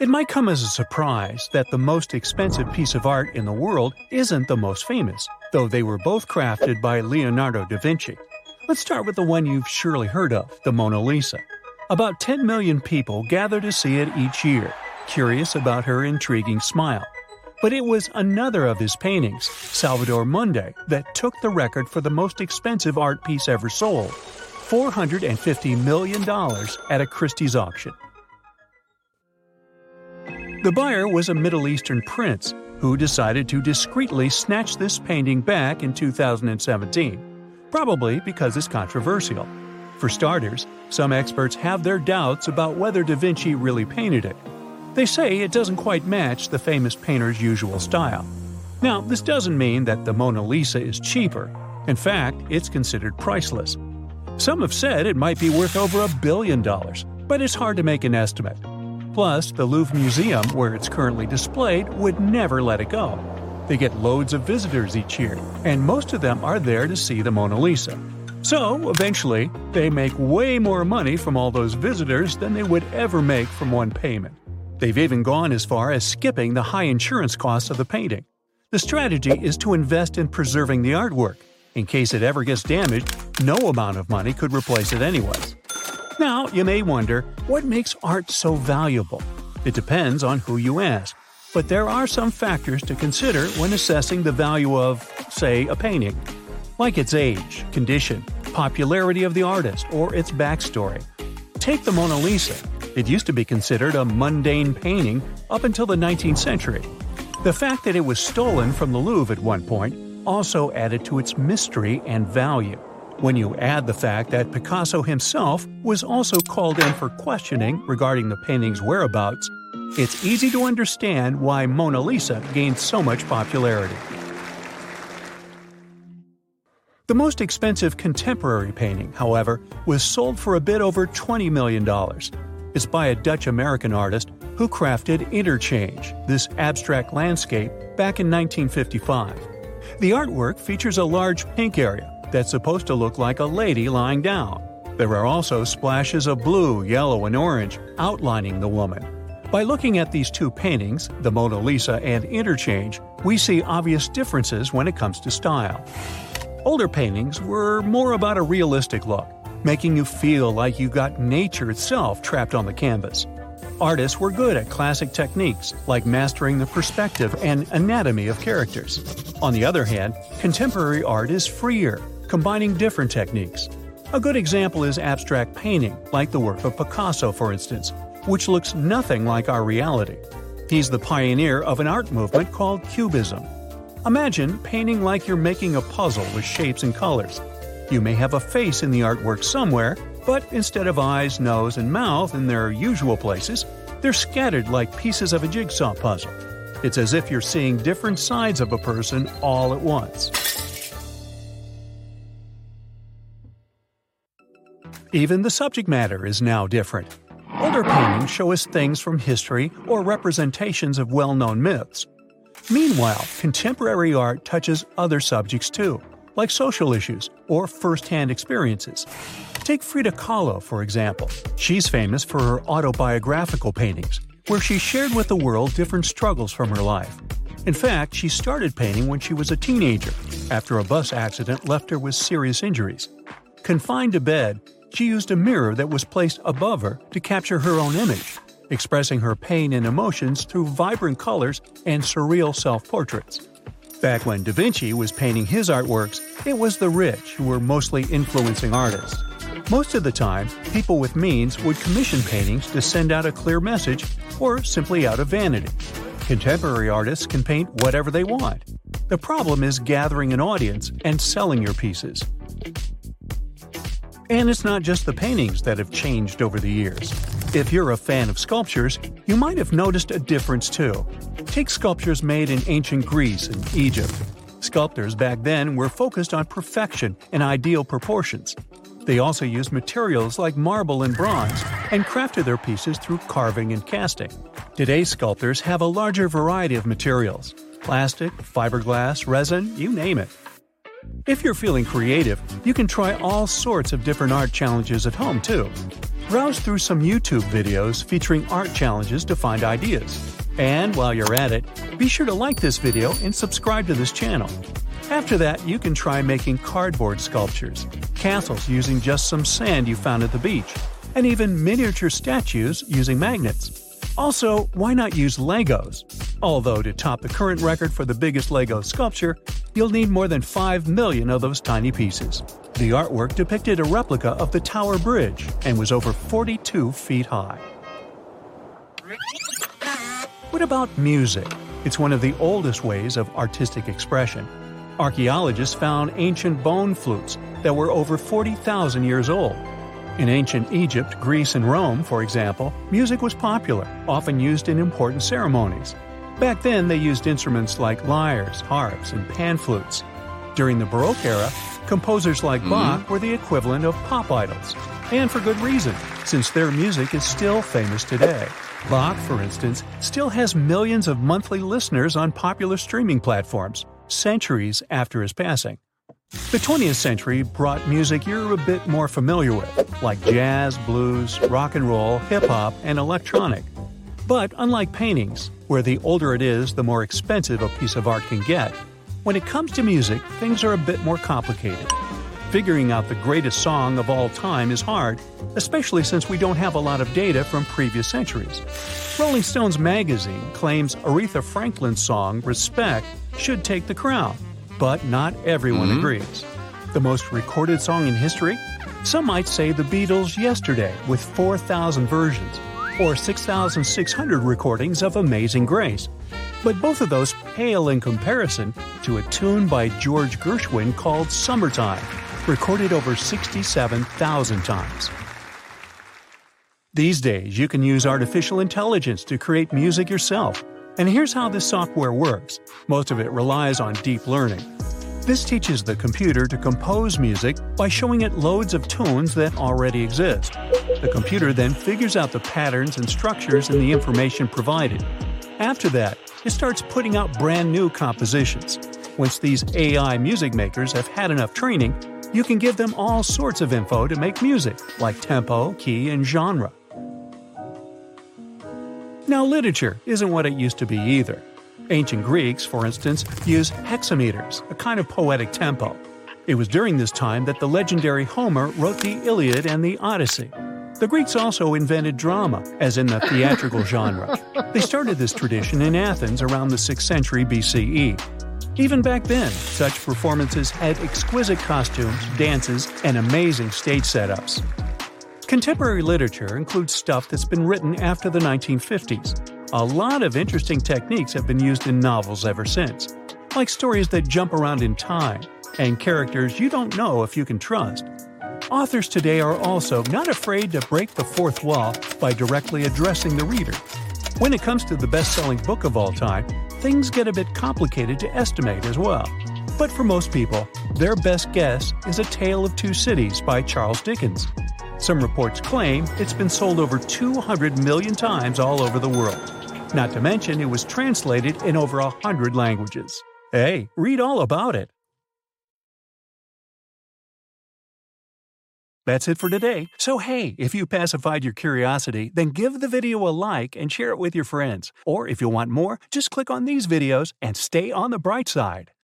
It might come as a surprise that the most expensive piece of art in the world isn't the most famous, though they were both crafted by Leonardo da Vinci. Let's start with the one you've surely heard of, the Mona Lisa. About 10 million people gather to see it each year, curious about her intriguing smile. But it was another of his paintings, Salvator Mundi, that took the record for the most expensive art piece ever sold $450 million at a Christie's auction. The buyer was a Middle Eastern prince who decided to discreetly snatch this painting back in 2017, probably because it's controversial. For starters, some experts have their doubts about whether Da Vinci really painted it. They say it doesn't quite match the famous painter's usual style. Now, this doesn't mean that the Mona Lisa is cheaper. In fact, it's considered priceless. Some have said it might be worth over a billion dollars, but it's hard to make an estimate. Plus, the Louvre Museum, where it's currently displayed, would never let it go. They get loads of visitors each year, and most of them are there to see the Mona Lisa. So, eventually, they make way more money from all those visitors than they would ever make from one payment. They've even gone as far as skipping the high insurance costs of the painting. The strategy is to invest in preserving the artwork. In case it ever gets damaged, no amount of money could replace it anyways. Now, you may wonder, what makes art so valuable? It depends on who you ask, but there are some factors to consider when assessing the value of, say, a painting. Like its age, condition, popularity of the artist, or its backstory. Take the Mona Lisa. It used to be considered a mundane painting up until the 19th century. The fact that it was stolen from the Louvre at one point also added to its mystery and value. When you add the fact that Picasso himself was also called in for questioning regarding the painting's whereabouts, it's easy to understand why Mona Lisa gained so much popularity. The most expensive contemporary painting, however, was sold for a bit over $20 million. It's by a Dutch American artist who crafted Interchange, this abstract landscape, back in 1955. The artwork features a large pink area that's supposed to look like a lady lying down. There are also splashes of blue, yellow, and orange outlining the woman. By looking at these two paintings, the Mona Lisa and Interchange, we see obvious differences when it comes to style. Older paintings were more about a realistic look, making you feel like you got nature itself trapped on the canvas. Artists were good at classic techniques like mastering the perspective and anatomy of characters. On the other hand, contemporary art is freer, combining different techniques. A good example is abstract painting, like the work of Picasso, for instance, which looks nothing like our reality. He's the pioneer of an art movement called Cubism. Imagine painting like you're making a puzzle with shapes and colors. You may have a face in the artwork somewhere, but instead of eyes, nose, and mouth in their usual places, they're scattered like pieces of a jigsaw puzzle. It's as if you're seeing different sides of a person all at once. Even the subject matter is now different. Older paintings show us things from history or representations of well known myths. Meanwhile, contemporary art touches other subjects too, like social issues or first hand experiences. Take Frida Kahlo, for example. She's famous for her autobiographical paintings, where she shared with the world different struggles from her life. In fact, she started painting when she was a teenager, after a bus accident left her with serious injuries. Confined to bed, she used a mirror that was placed above her to capture her own image, expressing her pain and emotions through vibrant colors and surreal self portraits. Back when Da Vinci was painting his artworks, it was the rich who were mostly influencing artists. Most of the time, people with means would commission paintings to send out a clear message or simply out of vanity. Contemporary artists can paint whatever they want. The problem is gathering an audience and selling your pieces. And it's not just the paintings that have changed over the years. If you're a fan of sculptures, you might have noticed a difference too. Take sculptures made in ancient Greece and Egypt. Sculptors back then were focused on perfection and ideal proportions. They also used materials like marble and bronze and crafted their pieces through carving and casting. Today's sculptors have a larger variety of materials plastic, fiberglass, resin, you name it. If you're feeling creative, you can try all sorts of different art challenges at home too. Browse through some YouTube videos featuring art challenges to find ideas. And while you're at it, be sure to like this video and subscribe to this channel. After that, you can try making cardboard sculptures, castles using just some sand you found at the beach, and even miniature statues using magnets. Also, why not use Legos? Although to top the current record for the biggest Lego sculpture, you'll need more than 5 million of those tiny pieces. The artwork depicted a replica of the Tower Bridge and was over 42 feet high. What about music? It's one of the oldest ways of artistic expression. Archaeologists found ancient bone flutes that were over 40,000 years old. In ancient Egypt, Greece, and Rome, for example, music was popular, often used in important ceremonies. Back then, they used instruments like lyres, harps, and pan flutes. During the Baroque era, composers like mm-hmm. Bach were the equivalent of pop idols. And for good reason, since their music is still famous today. Bach, for instance, still has millions of monthly listeners on popular streaming platforms centuries after his passing. The 20th century brought music you're a bit more familiar with, like jazz, blues, rock and roll, hip hop, and electronic. But unlike paintings, where the older it is, the more expensive a piece of art can get, when it comes to music, things are a bit more complicated. Figuring out the greatest song of all time is hard, especially since we don't have a lot of data from previous centuries. Rolling Stones magazine claims Aretha Franklin's song Respect should take the crown, but not everyone mm-hmm. agrees. The most recorded song in history? Some might say the Beatles yesterday with 4,000 versions, or 6,600 recordings of Amazing Grace. But both of those pale in comparison to a tune by George Gershwin called Summertime recorded over 67,000 times. These days, you can use artificial intelligence to create music yourself. And here's how this software works most of it relies on deep learning. This teaches the computer to compose music by showing it loads of tunes that already exist. The computer then figures out the patterns and structures in the information provided. After that, it starts putting out brand new compositions. Once these AI music makers have had enough training, you can give them all sorts of info to make music, like tempo, key, and genre. Now, literature isn't what it used to be either. Ancient Greeks, for instance, used hexameters, a kind of poetic tempo. It was during this time that the legendary Homer wrote the Iliad and the Odyssey. The Greeks also invented drama, as in the theatrical genre. They started this tradition in Athens around the 6th century BCE. Even back then, such performances had exquisite costumes, dances, and amazing stage setups. Contemporary literature includes stuff that's been written after the 1950s. A lot of interesting techniques have been used in novels ever since, like stories that jump around in time and characters you don't know if you can trust. Authors today are also not afraid to break the fourth wall by directly addressing the reader. When it comes to the best selling book of all time, things get a bit complicated to estimate as well. But for most people, their best guess is A Tale of Two Cities by Charles Dickens. Some reports claim it's been sold over 200 million times all over the world. Not to mention, it was translated in over a hundred languages. Hey, read all about it. That's it for today. So hey, if you pacified your curiosity, then give the video a like and share it with your friends. Or if you want more, just click on these videos and stay on the bright side.